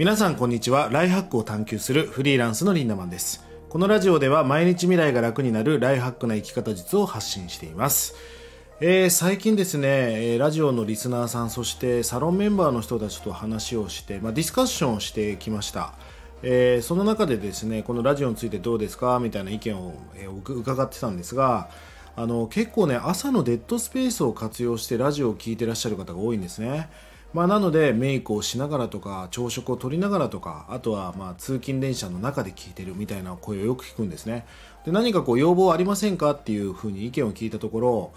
皆さんこんにちはライハックを探求するフリーランスのリンダマンですこのラジオでは毎日未来が楽になるライハックな生き方術を発信していますえー、最近ですね、ラジオのリスナーさん、そしてサロンメンバーの人たちと話をして、まあ、ディスカッションをしてきました。えー、その中でですね、このラジオについてどうですか？みたいな意見を、えー、伺ってたんですが、あの結構ね、朝のデッドスペースを活用してラジオを聴いてらっしゃる方が多いんですね。まあ、なのでメイクをしながらとか朝食をとりながらとかあとはまあ通勤電車の中で聞いてるみたいな声をよく聞くんですね。で何かこう要望ありませんかっていうふうに意見を聞いたところ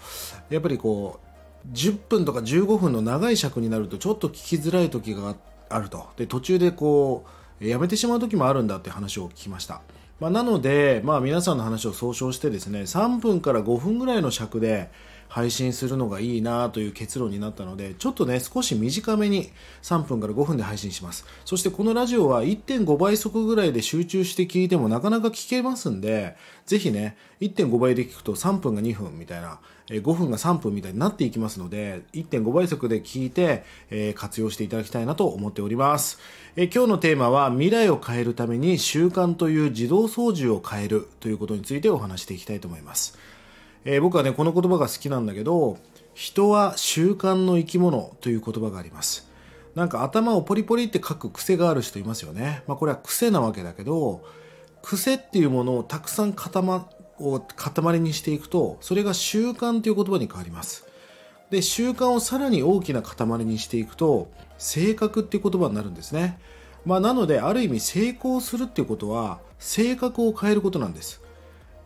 やっぱりこう10分とか15分の長い尺になるとちょっと聞きづらい時があると。で途中でこうやめてしまう時もあるんだって話を聞きました。まあ、なので、まあ、皆さんの話を総称してですね3分から5分ぐらいの尺で配信するのがいいなという結論になったのでちょっとね少し短めに3分から5分で配信します。そしてこのラジオは1.5倍速ぐらいで集中して聞いてもなかなか聞けますんでぜひね1.5倍で聞くと3分が2分みたいな5分が3分みたいになっていきますので1.5倍速で聞いて、えー、活用していただきたいなと思っております、え、今日のテーマは未来を変えるために習慣という自動操縦を変えるということについてお話していきたいと思います。えー、僕はねこの言葉が好きなんだけど人は習慣の生き物という言葉があります。なんか頭をポリポリって書く癖がある人いますよね、まあ、これは癖なわけだけど癖っていうものをたくさん塊を塊にしていくとそれが習慣という言葉に変わります。で習慣をさらに大きな塊にしていくと性格っていう言葉になるんですね。まあ、なのである意味成功するっていうことは性格を変えることなんです。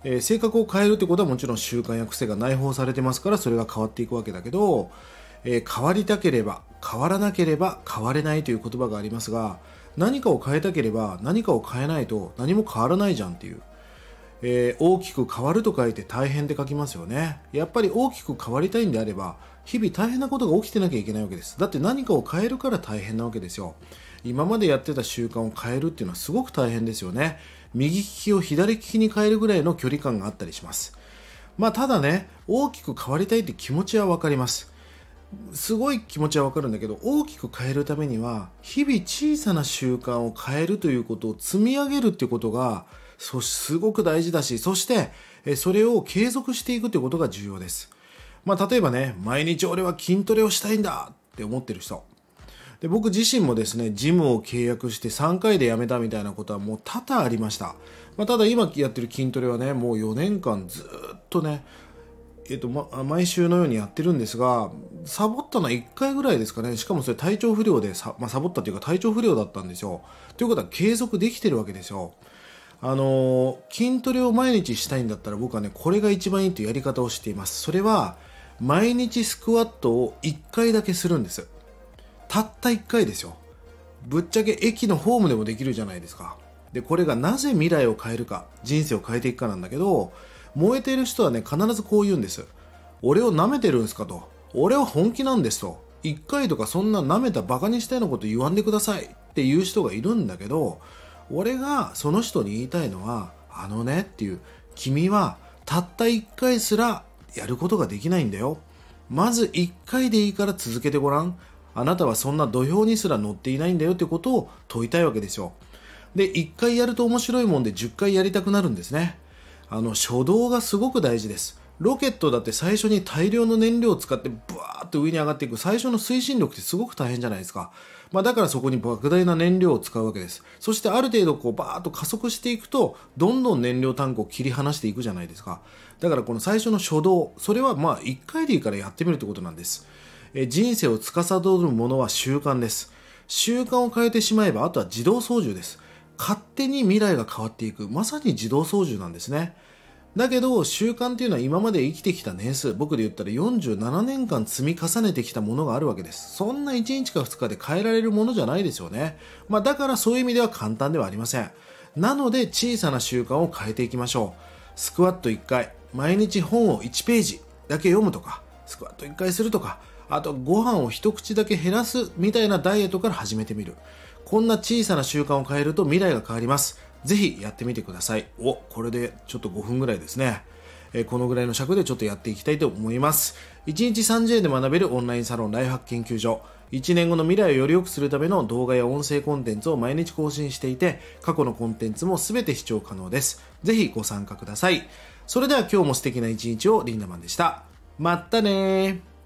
えー、性格を変えるってことはもちろん習慣や癖が内包されてますからそれが変わっていくわけだけど、えー、変わりたければ変わらなければ変われないという言葉がありますが何かを変えたければ何かを変えないと何も変わらないじゃんっていう、えー、大きく変わると書いて大変って書きますよね。やっぱり大きく変わりたいんであれば日々大変なことが起きてなきゃいけないわけです。だって何かを変えるから大変なわけですよ。今までやってた習慣を変えるっていうのはすごく大変ですよね右利きを左利きに変えるぐらいの距離感があったりします。まあ、ただね、大きく変わりたいって気持ちはわかります。すごい気持ちはわかるんだけど、大きく変えるためには、日々小さな習慣を変えるということを積み上げるっていうことが、そすごく大事だし、そして、それを継続していくということが重要です。まあ、例えばね、毎日俺は筋トレをしたいんだって思ってる人。で僕自身もですねジムを契約して3回で辞めたみたいなことはもう多々ありました、まあ、ただ今やってる筋トレはねもう4年間ずっとねえっとま、毎週のようにやってるんですがサボったのは1回ぐらいですかね。しかもそれ体調不良でさ、まあ、サボったというか体調不良だったんですよ。ということは継続できてるわけですよ。あの筋トレを毎日したいんだったら僕はねこれが一番いいというやり方をしています。それは毎日スクワットを1回だけするんです。たった1回ですよ。ぶっちゃけ駅のホームでもできるじゃないですか。でこれがなぜ未来を変えるか人生を変えていくかなんだけど燃えている人はね必ずこう言うんです。俺を舐めてるんすかと。俺は本気なんですと。1回とかそんな舐めたバカにしたようなこと言わんでください。っていう人がいるんだけど俺がその人に言いたいのはあのねっていう君はたった1回すらやることができないんだよ。まず1回でいいから続けてごらん。あなたはそんな土俵にすら乗っていないんだよってことを問いたいわけですよ。で、1回やると面白いもんで10回やりたくなるんですね。あの、初動がすごく大事です。ロケットだって最初に大量の燃料を使ってブワーッと上に上がっていく最初の推進力ってすごく大変じゃないですか。まあだからそこに莫大な燃料を使うわけです。そしてある程度こうバーッと加速していくと、どんどん燃料タンクを切り離していくじゃないですか。だからこの最初の初動、それはまあ1回でいいからやってみるってことなんです。人生を司るものは習慣です。習慣を変えてしまえば、あとは自動操縦です。勝手に未来が変わっていく。まさに自動操縦なんですね。だけど、習慣っていうのは今まで生きてきた年数、僕で言ったら47年間積み重ねてきたものがあるわけです。そんな1日か2日で変えられるものじゃないですよね。まあだからそういう意味では簡単ではありません。なので小さな習慣を変えていきましょう。スクワット1回、毎日本を1ページだけ読むとか、スクワット1回するとか、あとご飯を一口だけ減らすみたいなダイエットから始めてみる。こんな小さな習慣を変えると未来が変わります。ぜひやってみてください。お、これでちょっと5分ぐらいですね。えこのぐらいの尺でちょっとやっていきたいと思います。1日30円で学べるオンラインサロンライフハック研究所1年後の未来をより良くするための動画や音声コンテンツを毎日更新していて過去のコンテンツも全て視聴可能ですぜひご参加くださいそれでは今日も素敵な一日をリンダマンでしたまったねー